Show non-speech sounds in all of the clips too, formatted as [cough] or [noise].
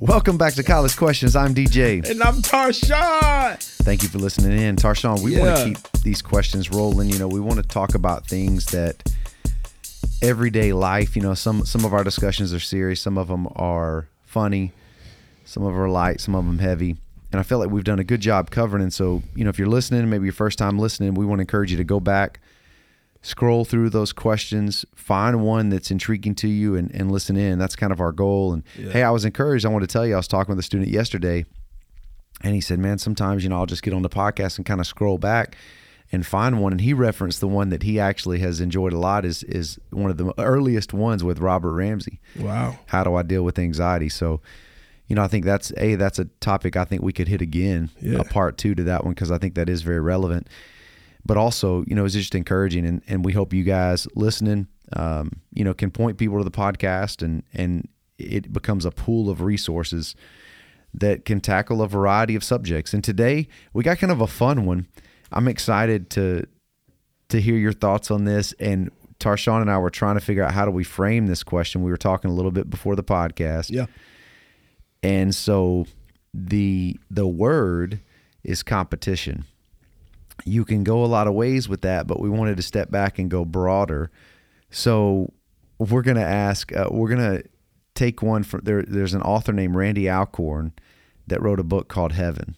Welcome back to College Questions. I'm DJ. And I'm Tarshawn. Thank you for listening in. Tarshawn, we want to keep these questions rolling. You know, we want to talk about things that everyday life, you know, some some of our discussions are serious, some of them are funny, some of them are light, some of them heavy. And I feel like we've done a good job covering. And so, you know, if you're listening, maybe your first time listening, we want to encourage you to go back, scroll through those questions, find one that's intriguing to you and, and listen in. That's kind of our goal. And hey, I was encouraged. I want to tell you, I was talking with a student yesterday and he said, man, sometimes, you know, I'll just get on the podcast and kind of scroll back and find one. And he referenced the one that he actually has enjoyed a lot is, is one of the earliest ones with Robert Ramsey. Wow. How do I deal with anxiety? So, you know, I think that's a, that's a topic I think we could hit again, Yeah. a part two to that one, because I think that is very relevant but also you know it's just encouraging and, and we hope you guys listening um, you know can point people to the podcast and and it becomes a pool of resources that can tackle a variety of subjects and today we got kind of a fun one i'm excited to to hear your thoughts on this and tarshawn and i were trying to figure out how do we frame this question we were talking a little bit before the podcast Yeah. and so the the word is competition. You can go a lot of ways with that, but we wanted to step back and go broader. So we're going to ask uh, we're going to take one from there there's an author named Randy Alcorn that wrote a book called Heaven.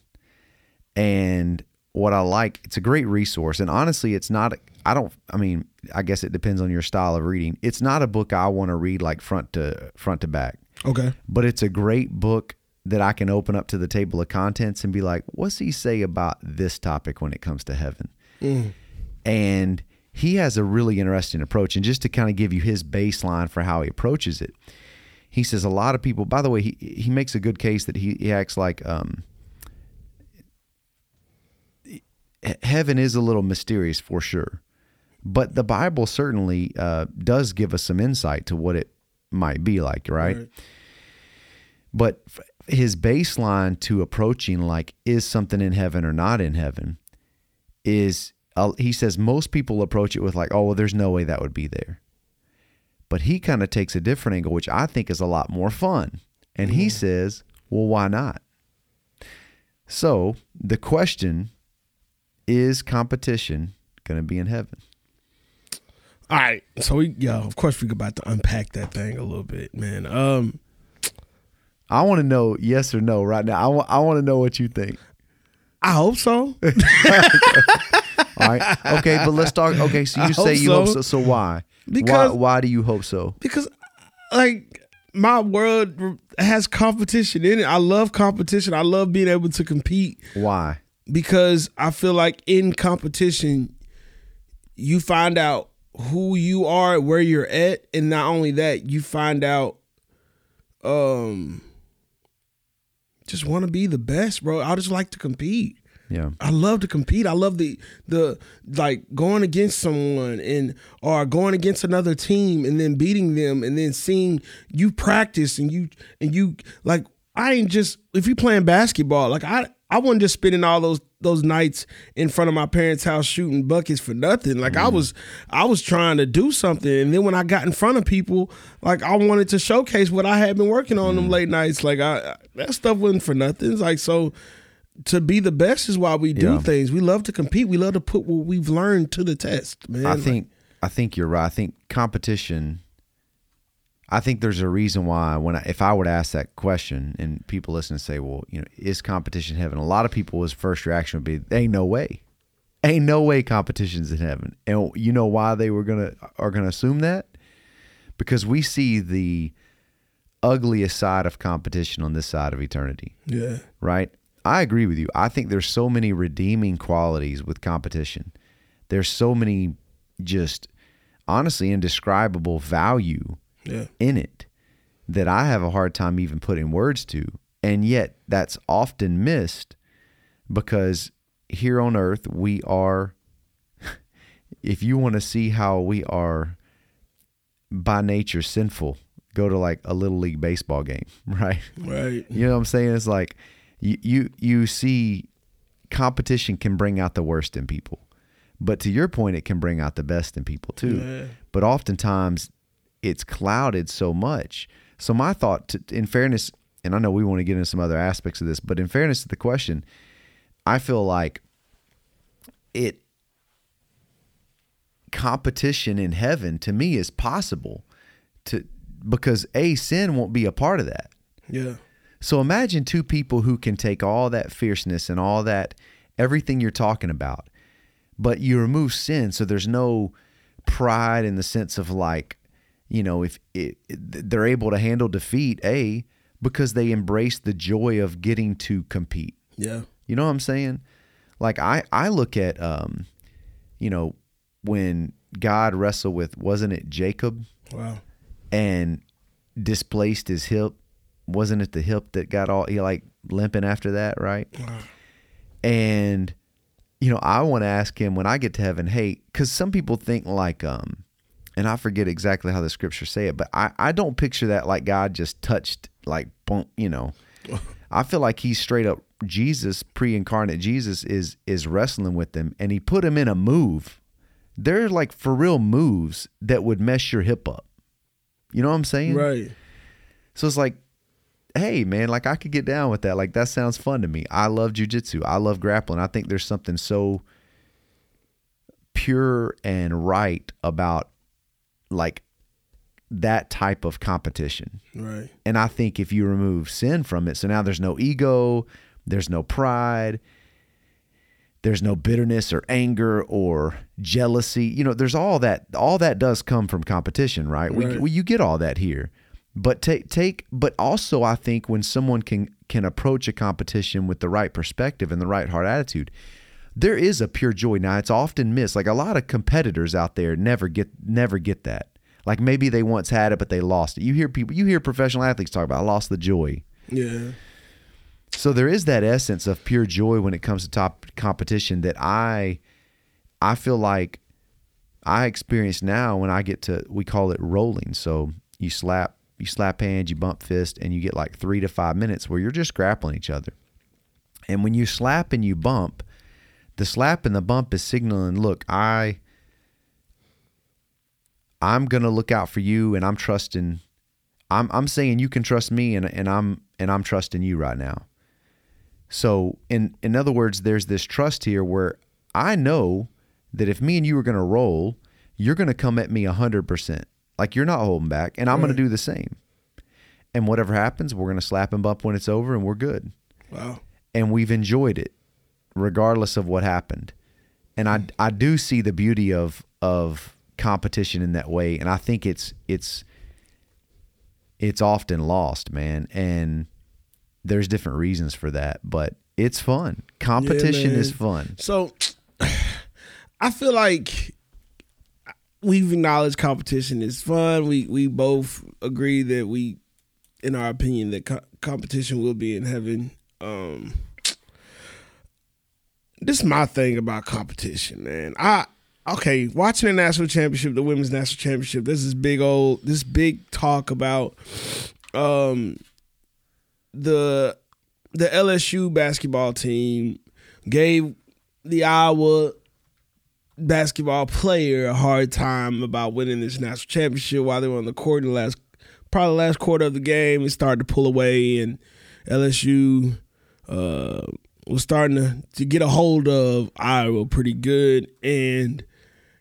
And what I like, it's a great resource and honestly it's not I don't I mean, I guess it depends on your style of reading. It's not a book I want to read like front to front to back Okay. but it's a great book that I can open up to the table of contents and be like, what's he say about this topic when it comes to heaven? And he has a really interesting approach. And just to kind of give you his baseline for how he approaches it, he says a lot of people, by the way, he, he makes a good case that he, he acts like um, heaven is a little mysterious for sure. But the Bible certainly uh, does give us some insight to what it might be like, right? Right. But his baseline to approaching like is something in heaven or not in heaven is uh, he says most people approach it with like oh well there's no way that would be there. But he kind of takes a different angle which I think is a lot more fun. And he says, "Well, why not?" So, the question is competition going to be in heaven? All right. So we yeah, of course we're about to unpack that thing a little bit, man. Um I want to know yes or no right now. I want I want to know what you think. I hope so. [laughs] All right. Okay, but let's talk. Okay, so I you say hope you hope so. so. So why? Because- why, why do you hope so? because like my world has competition in it. I love competition. I love being able to compete Why? because I feel like in competition you find out who you are, where you're at, and not only that, you find out um just want to be the best, bro. I just like to compete. Yeah. I love to compete. I love the the like going against someone and or going against another team and then beating them and then seeing you practice and you and you like I ain't just if you playing basketball like I I wasn't just spending all those those nights in front of my parents' house shooting buckets for nothing. Like I mm-hmm. was I was trying to do something and then when I got in front of people like I wanted to showcase what I had been working on them mm-hmm. late nights. Like I I- that stuff wasn't for nothing. It's like so to be the best is why we do Yeah. things. We love to compete. We love to put what we've learned to the test, man. I think I think you're right. I think competition. I think there's a reason why when I, if I were to ask that question and people listen and say, "Well, you know, is competition heaven?" A lot of people's first reaction would be, "Ain't no way, ain't no way competition's in heaven." And you know why they were gonna are gonna assume that? Because we see the ugliest side of competition on this side of eternity yeah, right? I agree with you. I think there's so many redeeming qualities with competition. There's so many just honestly indescribable value yeah, in it that I have a hard time even putting words to. And yet that's often missed because here on earth we are [laughs] if you want to see how we are by nature sinful, go to like a little league baseball game, [laughs] right? right. You know what I'm saying? It's like you you you see competition can bring out the worst in people. But to your point, it can bring out the best in people too. Yeah. But oftentimes it's clouded so much. So my thought, to, in fairness, and I know we want to get into some other aspects of this, but in fairness to the question, I feel like it competition in heaven to me is possible to because a sin won't be a part of that. Yeah. So imagine two people who can take all that fierceness and all that everything you're talking about, but you remove sin, so there's no pride in the sense of like, you know, if it, they're able to handle defeat, a because they embrace the joy of getting to compete. Yeah. You know what I'm saying? Like I I look at um, you know, when God wrestled with wasn't it Jacob Wow. and displaced his hip? Wasn't it the hip that got all he like limping after that, right? Wow. And you know, I want to ask him when I get to heaven, hey, because some people think like, um, and I forget exactly how the scriptures say it, but I, I don't picture that like God just touched like, boom, you know. [laughs] I feel like he's straight up Jesus, pre-incarnate Jesus is is wrestling with them, and he put him in a move. They're like for real moves that would mess your hip up. You know what I'm saying? Right. So it's like, hey man, like I could get down with that. Like that sounds fun to me. I love jujitsu. I love grappling. I think there's something so pure and right about like that type of competition. Right. And I think if you remove sin from it, so now there's no ego, there's no pride, there's no bitterness or anger or jealousy. You know, there's all that. All that does come from competition, right? We, Right. we you get all that here. But take take. But also, I think when someone can can approach a competition with the right perspective and the right heart attitude, there is a pure joy. Now it's often missed. Like a lot of competitors out there never get never get that. Like maybe they once had it, but they lost it. You hear people, you hear professional athletes talk about, I lost the joy. Yeah. So there is that essence of pure joy when it comes to top competition that I I feel like I experience now when I get to we call it rolling. So you slap you slap hands, you bump fist, and you get like three to five minutes where you're just grappling each other. And when you slap and you bump, the slap and the bump is signaling, look, I I'm gonna look out for you and I'm trusting I'm I'm saying you can trust me and and I'm and I'm trusting you right now. So in in other words, there's this trust here where I know that if me and you are gonna roll, you're gonna come at me hundred percent. Like you're not holding back, and I'm gonna do the same. And whatever happens, we're gonna slap and bump when it's over, and we're good. Wow. And we've enjoyed it, regardless of what happened. And I I do see the beauty of of competition in that way, and I think it's it's it's often lost, man. And there's different reasons for that, but it's fun. Competition man. is fun. So I feel like we've acknowledged competition is fun. We we both agree that we, in our opinion, that co- competition will be in heaven. Um, this is my thing about competition, man. I okay, watching the national championship, the women's national championship. There's this is big old, this big talk about um the the LSU basketball team gave the Iowa basketball player a hard time about winning this national championship while they were on the court in the last probably last quarter of the game. It started to pull away and LSU uh, was starting to, to get a hold of Iowa pretty good. And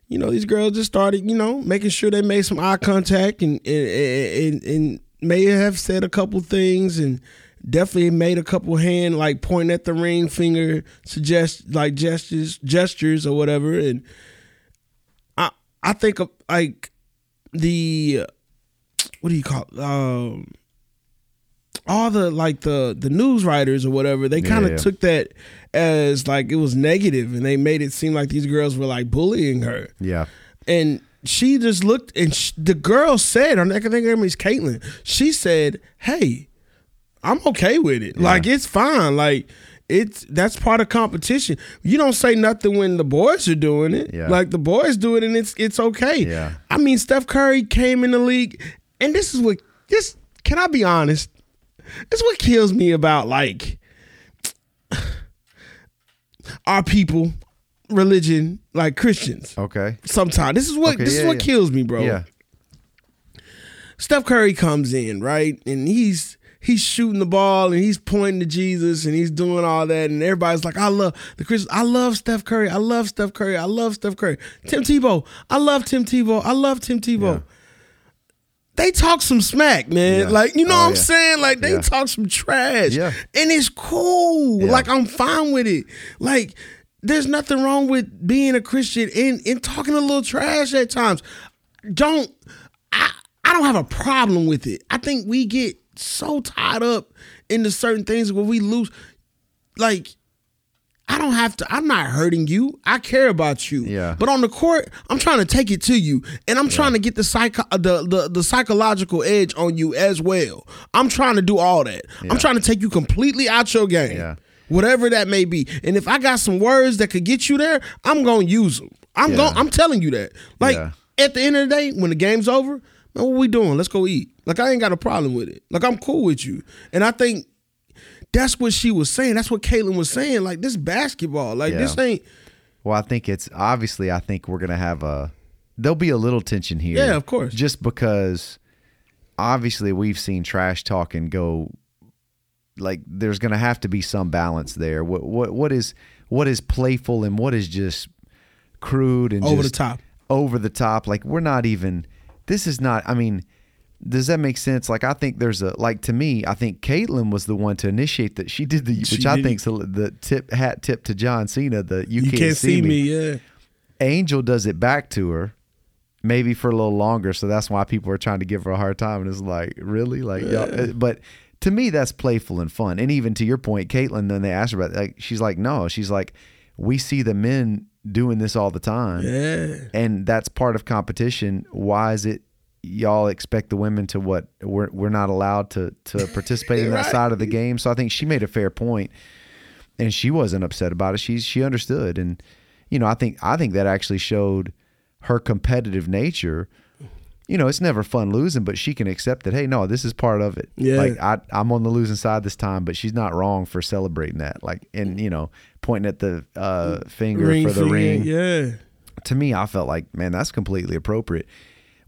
you know these girls just started you know making sure they made some eye contact and and, and, and may have said a couple things and definitely made a couple hand like pointing at the ring finger suggest like gestures gestures or whatever. And i i think of like the what do you call um all the like the the news writers or whatever they kind of Yeah. took that as like it was negative and they made it seem like these girls were like bullying her Yeah. and she just looked and sh- the girl said I think her name is Caitlin she said hey I'm okay with it like it's fine like it's that's part of competition you don't say nothing when the boys are doing it Yeah. like the boys do it and it's it's okay Yeah. I mean Steph Curry came in the league and this is what this can I be honest this is what kills me about like our people religion like Christians Okay. sometimes. This is what Okay, this is what yeah. kills me, bro. Yeah. Steph Curry comes in, right? And he's he's shooting the ball and he's pointing to Jesus and he's doing all that and everybody's like, I love the Chris. I love Steph Curry. I love Steph Curry. I love Steph Curry. Tim Tebow. I love Tim Tebow. I love Tim Tebow. Yeah. They talk some smack, man. Yeah. Like you know Oh, what I'm yeah. saying? Like they Yeah. talk some trash. Yeah. And it's cool. Like I'm fine with it. Like there's nothing wrong with being a Christian and, and talking a little trash at times. Don't I I don't have a problem with it. I think we get so tied up into certain things where we lose like I don't have to. I'm not hurting you. I care about you. Yeah. But on the court, I'm trying to take it to you, and I'm trying to get the psycho uh, the, the the psychological edge on you as well. I'm trying to do all that. I'm trying to take you completely out your game. Yeah. Whatever that may be. And if I got some words that could get you there, I'm gonna use them. I'm Yeah. going. I'm telling you that. Like Yeah. at the end of the day, when the game's over, man, what we doing? Let's go eat. Like I ain't got a problem with it. Like I'm cool with you. And I think that's what she was saying. That's what Caitlin was saying. Like this basketball. Like this Yeah. ain't. Well, I think it's obviously. I think we're gonna have a. There'll be a little tension here. Yeah, of course. Just because, obviously, we've seen trash talking go. Like, there's gonna have to be some balance there. What what what is what is playful and what is just crude and Over the top. over the top. Like, we're not even. This is not. I mean. Does that make sense? Like I think there's a like to me, I think Caitlin was the one to initiate that. She did the She which I did. think's the the tip hat tip to John Cena. The you, You can't, see me. Yeah. Angel does it back to her, maybe for a little longer. So that's why people are trying to give her a hard time. And it's like, really? Like, y'all- uh, but to me, that's playful and fun. And even to your point, Caitlin, then they asked her about, like, she's like, no, she's like, we see the men doing this all the time, Yeah. and that's part of competition. Why is it? Y'all expect the women to what? We're we're not allowed to to [laughs] participate in that Right. side of the game. So I think she made a fair point and she wasn't upset about it. She she understood, and you know, I think I think that actually showed her competitive nature. You know, it's never fun losing, but she can accept that. Hey, no, this is part of it. Yeah. like I I'm on the losing side this time, but she's not wrong for celebrating that. Like, and you know, pointing at the uh, finger Ring for the finger, ring Yeah. to me, I felt like, man, that's completely appropriate.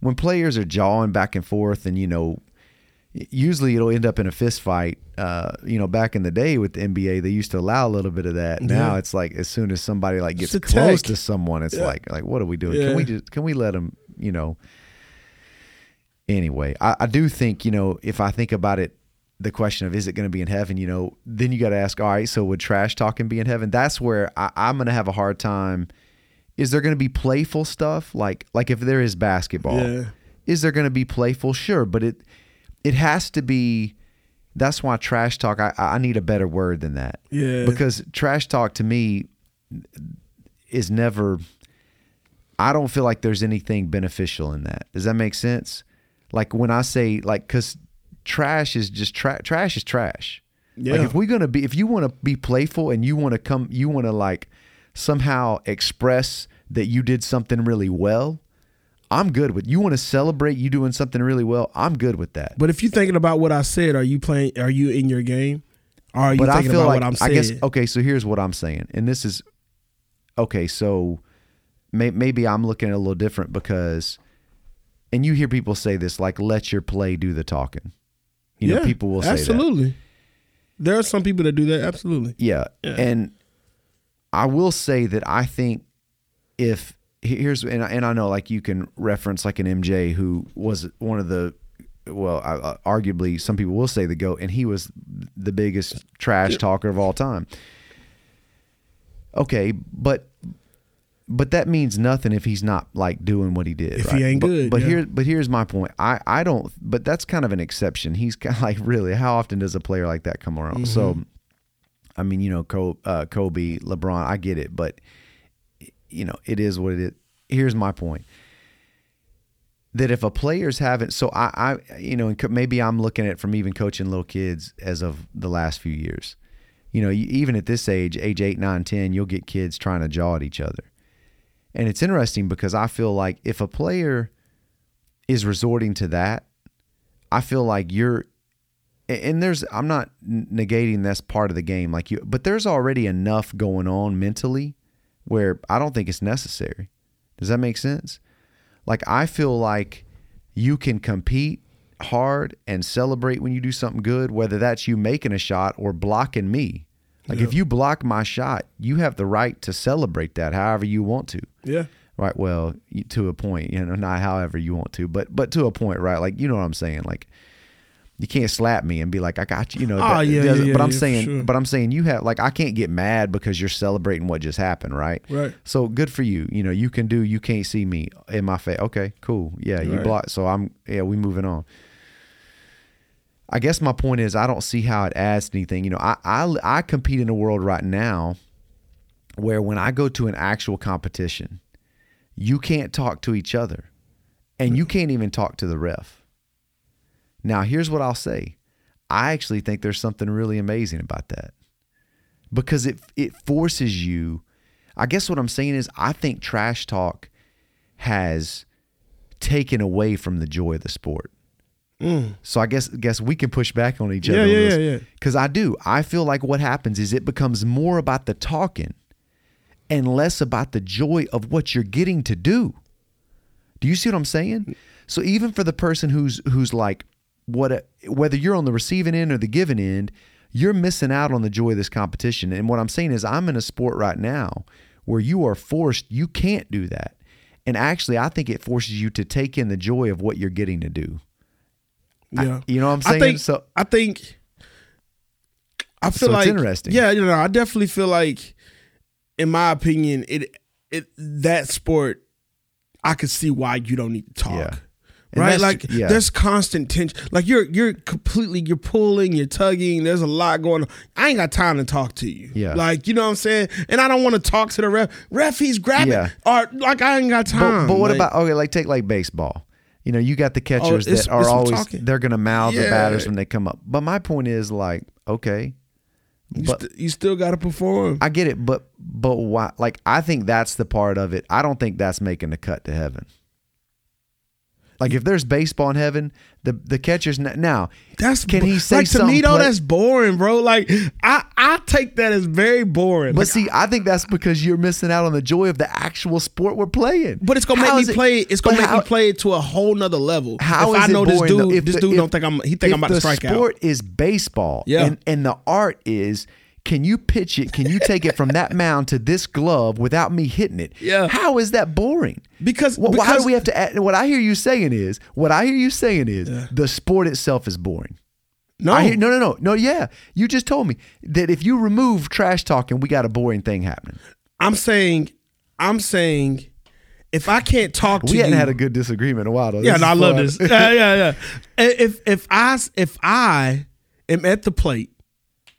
When players are jawing back and forth, and you know, usually it'll end up in a fist fight. Uh, you know, back in the day with the NBA, they used to allow a little bit of that. Now Yeah. it's like as soon as somebody like gets close to someone, it's Yeah. like, like what are we doing? Yeah. Can we just can we let them? You know. Anyway, I, I do think you know if I think about it. The question of is it going to be in heaven? You know, then you got to ask. All right, so would trash talking be in heaven? That's where I, I'm going to have a hard time is there going to be playful stuff like like if there is basketball Yeah. is there going to be playful sure but it it has to be that's why trash talk I, I need a better word than that Yeah. because trash talk to me is never i don't feel like there's anything beneficial in that does that make sense like when i say like because trash is just tra- trash is trash like Yeah. if we're gonna be if you want to be playful and you want to come you want to like somehow express that you did something really well i'm good with you want to celebrate you doing something really well i'm good with that But if you're thinking about what I said, are you playing? Are you in your game? Or are you but thinking about like what I'm saying? I guess okay. So here's what I'm saying, and this is okay. So may, maybe I'm looking at a little different because, and you hear people say this like, "Let your play do the talking." You know, people will say that. absolutely. There are some people that do that. Absolutely. Yeah. Yeah. And I will say that I think if here's and I, and I know like you can reference like an MJ who was one of the well, I, I- arguably some people will say the goat, and he was the biggest trash talker of all time. Okay, but but that means nothing if he's not like doing what he did. If right? he ain't but, good, But yeah. here, but here's my point. I I don't. But that's kind of an exception. He's kind of [laughs] like really. How often does a player like that come around? So, mm-hmm. I mean, you know, Kobe, uh, Kobe, LeBron. I get it, but you know, it is what it is. Here's my point. That if a player's haven't, so I, I, you know, and maybe I'm looking at it from even coaching little kids as of the last few years. You know, even at this age, age eight, nine, ten, you'll get kids trying to jaw at each other. And it's interesting because I feel like if a player is resorting to that, I feel like you're and there's I'm not negating that's part of the game like you but there's already enough going on mentally where I don't think it's necessary. Does that make sense? Like I feel like you can compete hard and celebrate when you do something good, whether that's you making a shot or blocking me. Like if you block my shot, you have the right to celebrate that however you want to. Yeah. Right. Well, to a point, you know, not however you want to, but but to a point, right? Like you know what I'm saying. Like you can't slap me and be like, I got you. You know. Oh, that- yeah, yeah, but I'm yeah, saying, sure. but I'm saying you have like I can't get mad because you're celebrating what just happened, right? Right. So good for you. You know, you can do. You can't see me in my face. Okay, cool. Yeah, you Right. block. So I'm. Yeah, we moving on. I guess my point is I don't see how it adds anything. You know, I I I compete in a world right now where when I go to an actual competition, you can't talk to each other, and you can't even talk to the ref. Now, here's what I'll say. I actually think there's something really amazing about that. Because it it forces you I guess what I'm saying is I think trash talk has taken away from the joy of the sport. So I guess guess we can push back on each other. Mm. Yeah, on yeah, yeah, yeah. Cuz I do. I feel like what happens is it becomes more about the talking and less about the joy of what you're getting to do. Do you see what I'm saying? So even for the person who's who's like what whether you're on the receiving end or the giving end, you're missing out on the joy of this competition. And what I'm saying is I'm in a sport right now where you are forced you can't do that. And actually I think it forces you to take in the joy of what you're getting to do. I- Yeah. you know what I'm I saying? think, so I think I feel So it's like interesting. Yeah, you know, I definitely feel like in my opinion, it it that sport I could see why you don't need to talk. Yeah. And Right? Like yeah. there's constant tension. Like you're you're completely you're pulling, you're tugging, there's a lot going on. I ain't got time to talk to you. Yeah. Like, you know what I'm saying? And I don't want to talk to the ref. Ref, he's grabbing Yeah. or like I ain't got But, time. but what Like, about okay? Like take like baseball. You know, you got the oh, catchers Oh, that are always talking. they're gonna mouth the batters when they come up. But my point is like, okay, you, but- st- you still gotta perform. I get it, but but why? Like I think that's the part of it. I don't think that's making the cut to heaven. Like if there's baseball in heaven, the the catchers n- now That's can he say like to me though? play- That's boring, bro. Like I I take that as very boring. But Like, see, I think that's because you're missing out on the joy of the actual sport we're playing. but it's gonna How make me it- play. It's gonna make how- me play it to a whole nother level. How if is I know it this boring, though? dude, If this the- dude if- don't think I'm. He think I'm about to strike out. The sport is baseball, Yeah. and, and the art is can you pitch it? Can you take it from that [laughs] mound to this glove without me hitting it? Yeah. How is that boring? Because- Wh- why do we have to? Add, what I hear you saying is what I hear you saying is the sport itself is boring. No, hear, no, no, no, no. Yeah, you just told me that if you remove trash talking, we got a boring thing happening. I'm saying, I'm saying, if I can't talk to We you, hadn't had a good disagreement in a while. Though. yeah, no, I love this. Yeah, yeah, yeah. [laughs] If if I if I am at the plate,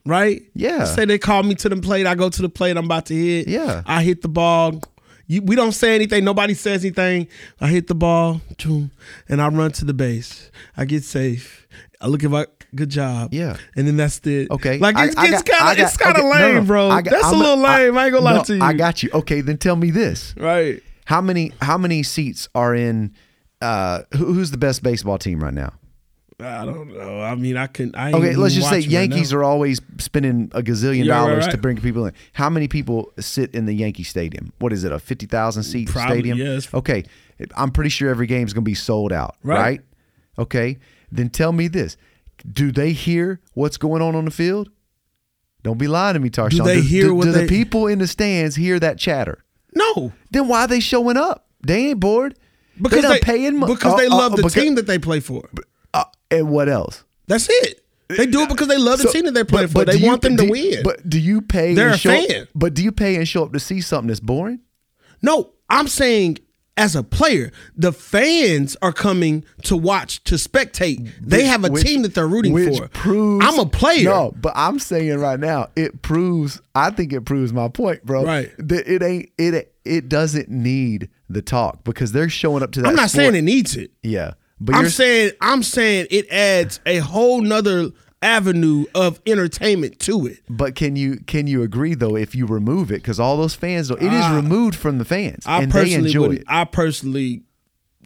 right? Yeah. Say they call me to the plate, I go to the plate. I'm about to hit. Yeah. I hit the ball. You, we don't say anything. Nobody says anything. I hit the ball, and I run to the base. I get safe. I look at my good job. Yeah. and then that's the Okay. Like I- it's, I it's got- I kind of it's kind of okay, lame, no. bro. I got- that's I'm a little lame. I, ain't gonna lie to you. I got you. Okay, then tell me this. right. How many how many seats are in uh who, who's the best baseball team right now? I don't know. I mean, I can. I Okay, let's just say watching right Yankees are always spending a gazillion Yeah, right, dollars to bring people in. How many people sit in the Yankee Stadium? What is it? A 50,000 seat Probably, stadium? it's- Okay. I'm pretty sure every game's going to be sold out, Right. right? Okay. Then tell me this. Do they hear what's going on on the field? Don't be lying to me, Tarshawn. they hear do, what do they- the people in the stands hear that chatter? No, Then why are they showing up? They ain't bored. because done they paying mo- because they uh, uh, love the because- team that they play for. And what else? That's it. They do it because they love the So- team that they play but- for. but They do you- want them to you- win. But do you pay? They're and a show up- fan. but do you pay and show up to see something that's boring? no, I'm saying as a player, the fans are coming to watch to spectate. They Which- have a which- team that they're rooting which for. Proves, I'm a player. No, but I'm saying right now, it proves. I think it proves my point, bro. Right. That it ain't it. It doesn't need the talk because they're showing up to that. I'm not sport. saying it needs it. Yeah, but I'm saying I'm saying it adds a whole nother avenue of entertainment to it. But can you can you agree though if you remove it because all those fans though it is removed from the fans I and they enjoy it. I personally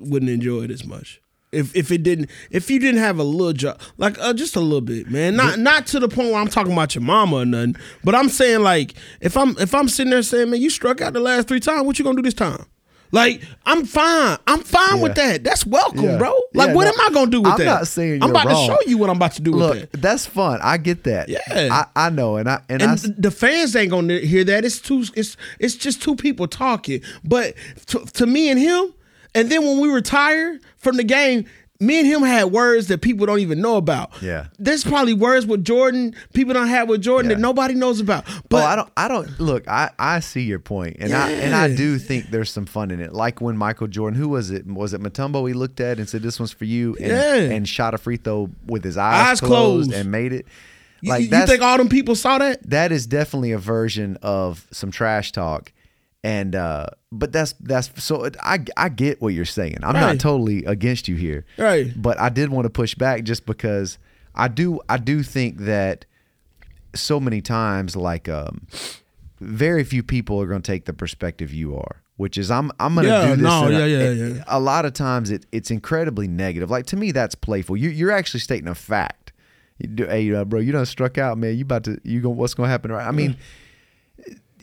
wouldn't enjoy it as much. If if it didn't if you didn't have a little job like uh, just a little bit, man. Not not to the point where I'm talking about your mama or nothing, but I'm saying like if I'm if I'm sitting there saying, man, you struck out the last three times, what you gonna do this time? Like I'm fine. I'm fine with that. That's welcome, Yeah. bro. Like Yeah, what no, am I gonna do with I'm that? not saying I'm about wrong. to show you what I'm about to do Look, with that. that's fun. I get that. Yeah. I, I know, and I and, I And th- the fans ain't gonna hear that. It's two. It's it's just two people talking. But to, to me and him, and then when we retire from the game, me and him had words that people don't even know about. Yeah. there's probably words with Jordan people don't have with Jordan Yeah. that nobody knows about. But But I don't. I don't look. I I see your point, and I and I do think there's some fun in it. Like when Michael Jordan, who was it? Was it Mutombo? He looked at and said, "This one's for you," and, Yeah. and shot a free throw with his eyes, Eyes closed, closed. and made it. you- Like you, that's think all them people saw that? that is definitely a version of some trash talk, and uh but that's that's so I I get what you're saying. I'm not totally against you here, Right. But I did want to push back just because I do I do think that so many times like um very few people are going to take the perspective you are which is i'm i'm going to Yeah, do this no, and I- yeah, yeah, it- yeah. a lot of times it, it's incredibly negative. Like to me that's playful. You, you're actually stating a fact. You do, hey uh, bro you done struck out man. You about to you going what's going to happen right? I mean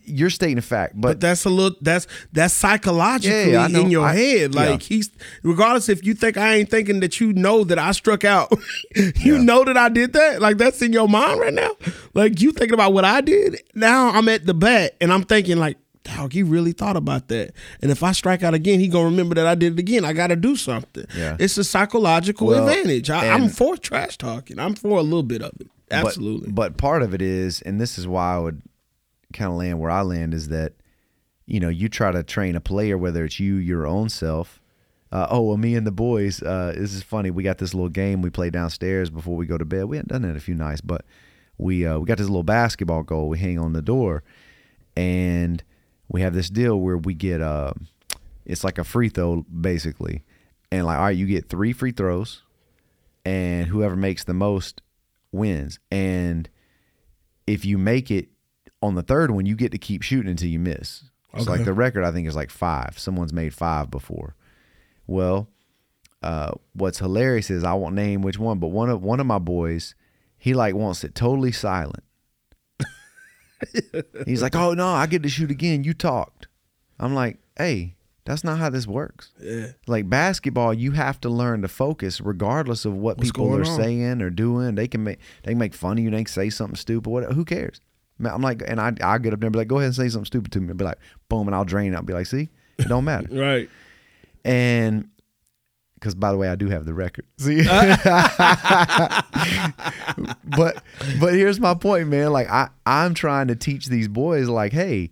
you're stating a fact but, But that's a little that's that's psychologically Yeah, in your I- head. yeah. Like he's regardless if you think I ain't thinking that you know that I struck out. [laughs] you Yeah. know that I did that. Like that's in your mind right now. Like you thinking about what I did. Now I'm at the bat and I'm thinking like, dog, he really thought about that. And if I strike out again, he gonna remember that I did it again. I gotta do something. Yeah. It's a psychological Well, advantage. I, I'm for trash talking. I'm for a little bit of it. But- Absolutely. But, part of it is, and this is why I would kind of land where I land, is that you know you try to train a player, whether it's you, your own self. Uh, oh well, me and the boys. Uh, this is funny. We got this little game we play downstairs before we go to bed. We hadn't done that in a few nights, but we uh, we got this little basketball goal we hang on the door, and we have this deal where we get uh, it's like a free throw basically, and like all right, you get three free throws, and whoever makes the most wins. And if you make it on the third one, you get to keep shooting until you miss. It's Okay. like the record I think is like five. Someone's made five before. Well, uh, what's hilarious is I won't name which one, but one of one of my boys, he like wants it totally silent. [laughs] He's like, "Oh no, I get to shoot again. You talked." I'm like, "Hey, that's not how this works." yeah. like basketball, you have to learn to focus regardless of what What's people are on? saying or doing. They can make they can make fun of you. They can say something stupid. What? Who cares? Man, I'm like, and I I get up there and be like, go ahead and say something stupid to me. And be like, boom, and I'll drain it. I'll be like, see, it don't matter. [laughs] Right. and because by the way, I do have the record. [laughs] See, [laughs] but but here's my point, man. Like I I'm trying to teach these boys, like, hey,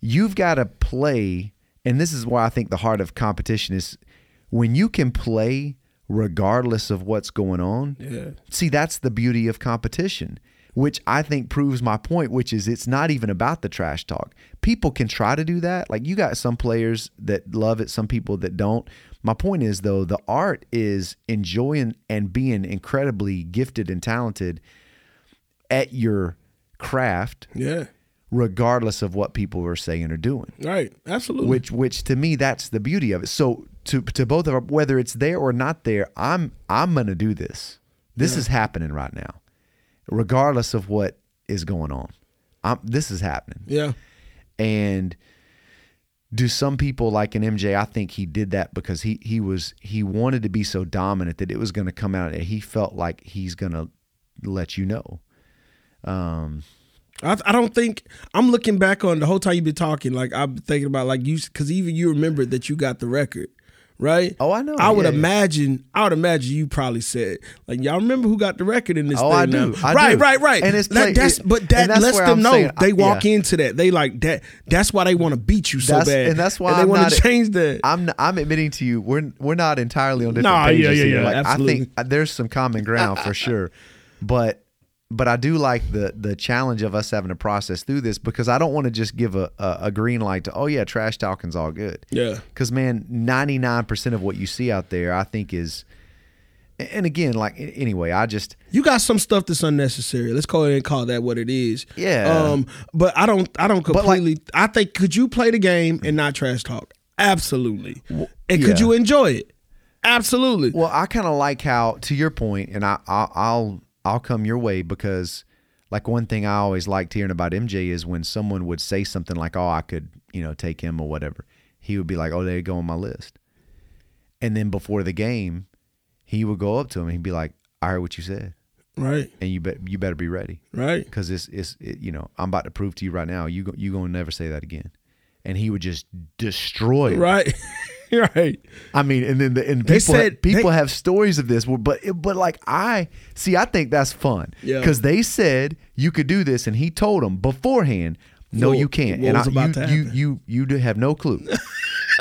you've got to play, and this is why I think the heart of competition is when you can play regardless of what's going on. Yeah. See, that's the beauty of competition, which I think proves my point, which is it's not even about the trash talk. People can try to do that. Like you got some players that love it, some people that don't. My point is though, the art is enjoying and being incredibly gifted and talented at your craft Yeah. regardless of what people are saying or doing Right. Absolutely. which which to me that's the beauty of it so to to both of our, whether it's there or not there i'm i'm gonna do this this is happening right now regardless of what is going on I'm, this is happening yeah. and do some people like an mj i think he did that because he he was he wanted to be so dominant that it was going to come out and he felt like he's going to let you know um I, I don't think I'm looking back on the whole time you've been talking. Like I'm thinking about like you because even you remembered that you got the record, right? Oh, I know. I would Yeah, yeah. imagine. I would imagine you probably said like y'all remember who got the record in this Oh, thing I now? do. I right, do. right, right. And it's That- that's it- but and that that's lets them I'm know saying, they walk yeah. into that. They like that. That's why they want to beat you so That's- bad, and that's why they I'm want to [laughs] change that. I'm I'm admitting to you we're we're not entirely on different Nah, pages yeah, yeah, here. yeah, Like. I think there's some common ground for sure, [laughs] but but I do like the the challenge of us having to process through this because I don't want to just give a, a a green light to oh yeah trash talking's all good yeah, because man 99 percent of what you see out there I think is and again like anyway I just you got some stuff that's unnecessary. Let's call it and call that what it is. Yeah. Um, but I don't. I don't like- completely. I think could you play the game and not trash talk? Absolutely. and could yeah. you enjoy it? Absolutely. Well, I kind of like how, to your point, and I, I, I'll I'll come your way because, like one thing I always liked hearing about MJ is when someone would say something like, "Oh, I could, you know, take him or whatever." he would be like, "Oh, they go on my list," and then before the game, he would go up to him and he'd be like, "I heard what you said, Right. and you bet you better be ready Right. because it's it's it, you know I'm about to prove to you right now you go, you gonna never say that again," and he would just destroy it. Right. [laughs] right. I mean, and then the, and They people said- people they- have stories of this, but but like I see, I think that's fun Yeah. because they said you could do this, and he told them beforehand, no, What- you can't, and was I, about you, to you you you have no clue,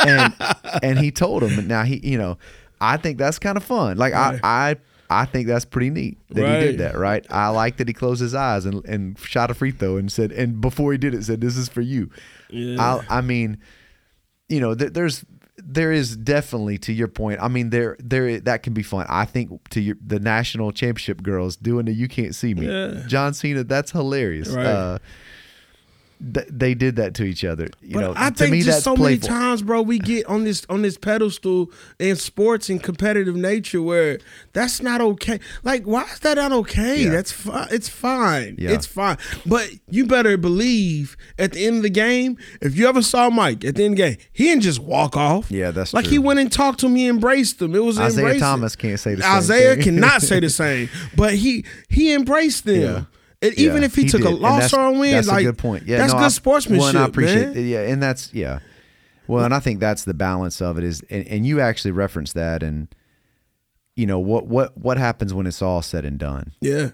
and [laughs] and he told them. Now he, you know, I think that's kind of fun. Like Right. I I. I think that's pretty neat that he did that, right? I like that he closed his eyes and, and shot a free throw and said, and before he did it, said, "This is for you." Yeah. I, I mean, you know, th- there's there is definitely to your point. I mean, there there that can be fun. I think to your the national championship girls doing the "You Can't See Me," Yeah. John Cena. That's hilarious. Right. Uh, th- they did that to each other. You But know, I think me just so playful. many times, bro, we get on this on this pedestal in sports and competitive nature where that's not okay. Like, why is that not okay? Yeah. That's fine. It's fine. Yeah. It's fine. But you better believe at the end of the game, if you ever saw Mike at the end of the game, he didn't just walk off. Yeah, that's like true. he went and talked to him. He embraced him. It was Isaiah embracing. Thomas can't say the same Isaiah cannot say the [laughs] same, but he he embraced them. Yeah. And even Yeah, if he, took did. a loss or a win, that's like a good point. Yeah, that's no, good I- sportsmanship. Well, and I appreciate man. it. Yeah, and that's yeah. Well, and I think that's the balance of it is, and, and you actually referenced that, and you know what what what happens when it's all said and done, Yeah.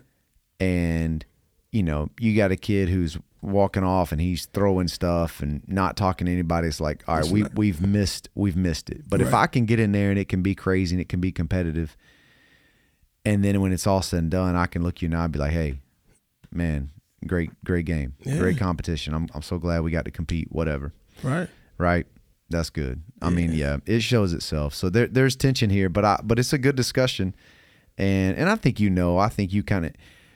and you know you got a kid who's walking off and he's throwing stuff and not talking to anybody. It's like, all right, we we've missed we've missed it. But if I can get in there and it can be crazy and it can be competitive, and then when it's all said and done, I can look you now and be like, hey, man, great great game, great competition. I'm I'm so glad we got to compete. Whatever, Right. right? That's good. I mean, yeah, it shows itself. So there there's tension here, but I but it's a good discussion, and and I think you know, I think you kind of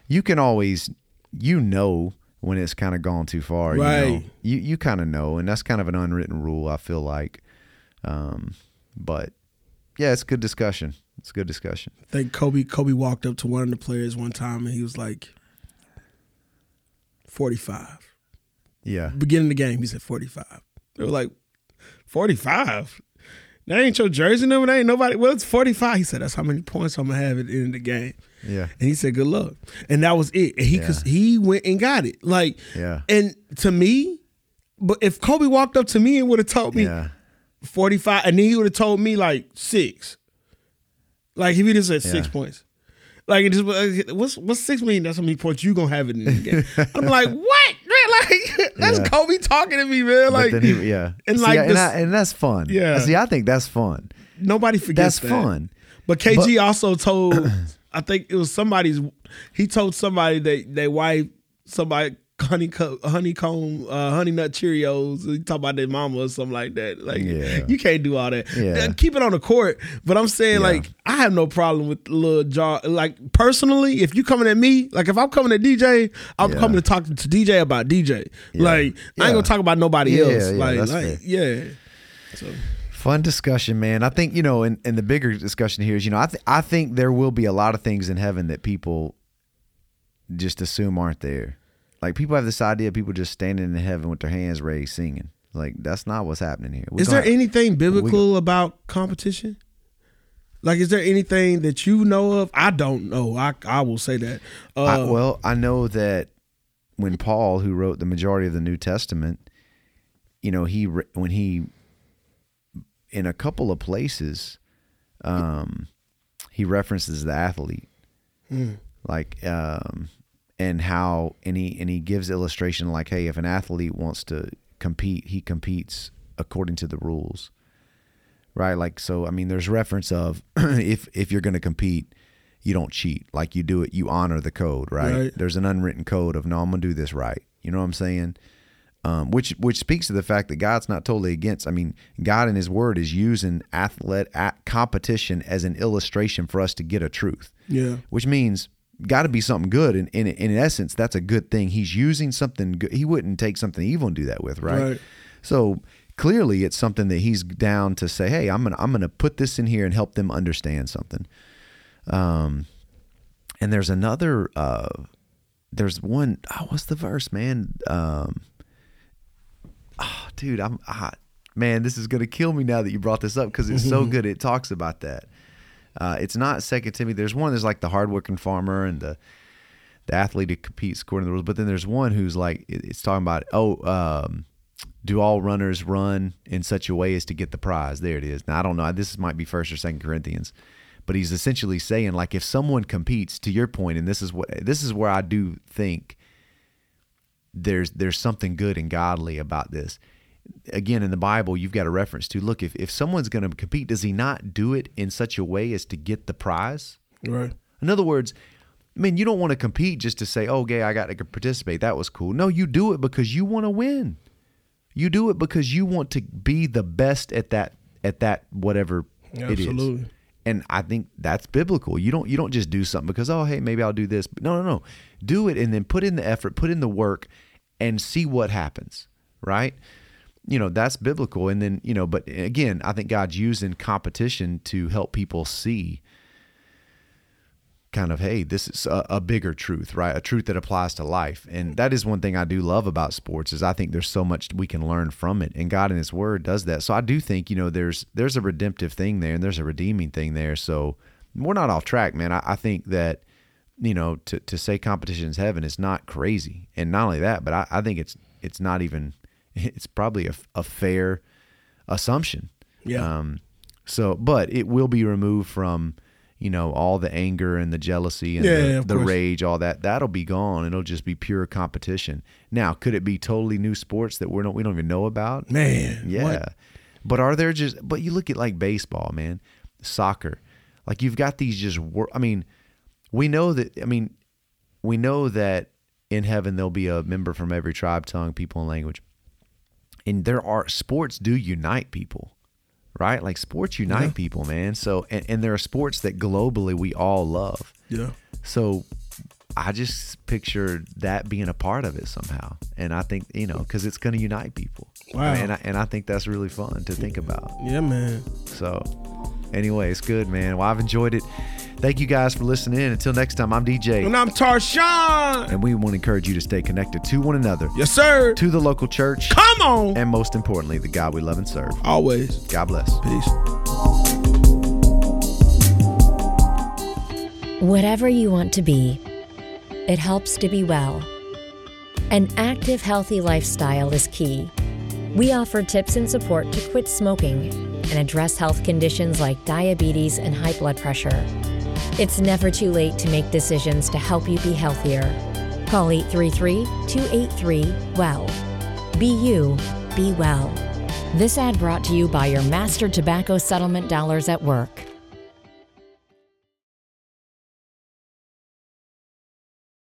you can always you know when it's kind of gone too far. You know? Right. You you kind of know, and that's kind of an unwritten rule. I feel like, um, but yeah, it's good discussion. It's good discussion. I think Kobe Kobe walked up to one of the players one time and he was like 45. Yeah. Beginning the game, he said 45. They were like, 45? That ain't your jersey number. That ain't nobody. Well, it's 45. He said, that's how many points I'm going to have at the end of the game. Yeah. And he said, good luck. And that was it. And he, Yeah. cause he went and got it. Like, Yeah. and to me, but if Kobe walked up to me and would have told me Yeah. 45, and then he would have told me like six. Like if he just said six points. Like it just uh, what's what's six million? That's how many points you gonna have in the game. [laughs] I'm like, what? Man, like [laughs] that's Yeah. Kobe talking to me, man. Like he, yeah. and See, like and, this- I- and that's fun. Yeah. See, I think that's fun. nobody forgets That's that. fun. But KG also told, [clears throat] I think it was somebody's. He told somebody that they wife somebody honeycomb, honeycomb, uh, honey nut Cheerios. He talk about their mama or something like that. Like Yeah. you can't do all that. Yeah. Keep it on the court. But I'm saying Yeah. like I have no problem with little jar. Like personally, if you coming at me, like if I'm coming at DJ, I'm Yeah. coming to talk to DJ about DJ. Like I ain't gonna talk about nobody else. yeah, like that's like yeah. So Fun discussion, man. I think you know, and, and the bigger discussion here is, you know, I th- I think there will be a lot of things in heaven that people just assume aren't there. Like people have this idea of people just standing in heaven with their hands raised singing. Like that's not what's happening here. We're Is there gonna- anything biblical about competition? Like, is there anything that you know of? I don't know. I I will say that. Uh, I, well, I know that when Paul, who wrote the majority of the New Testament, you know, he when he in a couple of places, um, he references the athlete, like, um, and how and he and he gives illustration like, hey, if an athlete wants to compete, he competes according to the rules right? Like so, I mean, there's reference of [clears throat] if if you're going to compete, you don't cheat. Like you do it, you honor the code, right? Right. There's an unwritten code of no, I'm going to do this right. You know what I'm saying? Um, which which speaks to the fact that God's not totally against. I mean, God in His Word is using athlete at competition as an illustration for us to get a truth yeah, which means got to be something good. And in, in essence, that's a good thing. He's using something good. He wouldn't take something evil and do that with, right? Right. So clearly, it's something that he's down to say, "Hey, I'm gonna I'm gonna put this in here and help them understand something." Um, and there's another. Uh, there's one. Oh, what's the verse, man? Um, oh, dude, I'm. I, man, this is to kill me now that you brought this up because it's so good. It talks about that. Uh, it's not Second Timothy. There's one that's like the hardworking farmer and the the athlete who competes according to the rules. But then there's one who's like it's talking about oh, um, do all runners run in such a way as to get the prize? There it is. Now I don't know. This might be First or Second Corinthians, but he's essentially saying like if someone competes, to your point, and this is what this is where I do think there's there's something good and godly about this. Again, in the Bible, you've got a reference to look if if someone's going to compete, does he not do it in such a way as to get the prize? Right. In other words, I mean, you don't want to compete just to say, "Oh, okay, I got to participate. That was cool." No, you do it because you want to win. You do it because you want to be the best at that at that whatever it is. Absolutely. And I think that's biblical. You don't you don't just do something because oh hey maybe I'll do this. No no no, do it and then put in the effort, put in the work, and see what happens. Right? You know that's biblical. And then you know, but again, I think God's using competition to help people see kind of hey this is a, a, bigger truth right? A truth that applies to life. And that is one thing i do love about sports is i think there's so much we can learn from it. And god in his word does that. So i do think you know there's there's a redemptive thing there and there's a redeeming thing there. So we're not off track man. I, I think that you know to, to say competition is heaven is not crazy. And not only that but i, I think it's it's not even it's probably a, a fair assumption. Yeah. um so but it will be removed from you know all the anger and the jealousy and Yeah, the, yeah, the rage all that. That'll be gone. It'll just be pure competition. Now could it be totally new sports that we're not we don't even know about? Man. yeah. what? but are there just but you look at like baseball man soccer. Like you've got these just wor- i mean we know that i mean we know that in heaven there'll be a member from every tribe tongue people and language and there are sports do unite people right like sports unite Yeah. people man so and, and there are sports that globally we all love Yeah. so I just picture that being a part of it somehow, and I think you know because it's going to unite people. Wow. and I, and I think that's really fun to think about. Yeah, man. So, anyway, it's good, man. Well, I've enjoyed it. Thank you guys for listening in. Until next time, I'm DJ, And I'm Tarshawn. and we want to encourage you to stay connected to one another, Yes, sir. to the local church, Come on. and most importantly, the God we love and serve. Always. God bless. Peace. Whatever you want to be, it helps to be well. An active, healthy lifestyle is key. We offer tips and support to quit smoking and address health conditions like diabetes and high blood pressure. It's never too late to make decisions to help you be healthier. Call 833 283 WELL. Be you, be well. This ad brought to you by your master tobacco settlement dollars at work.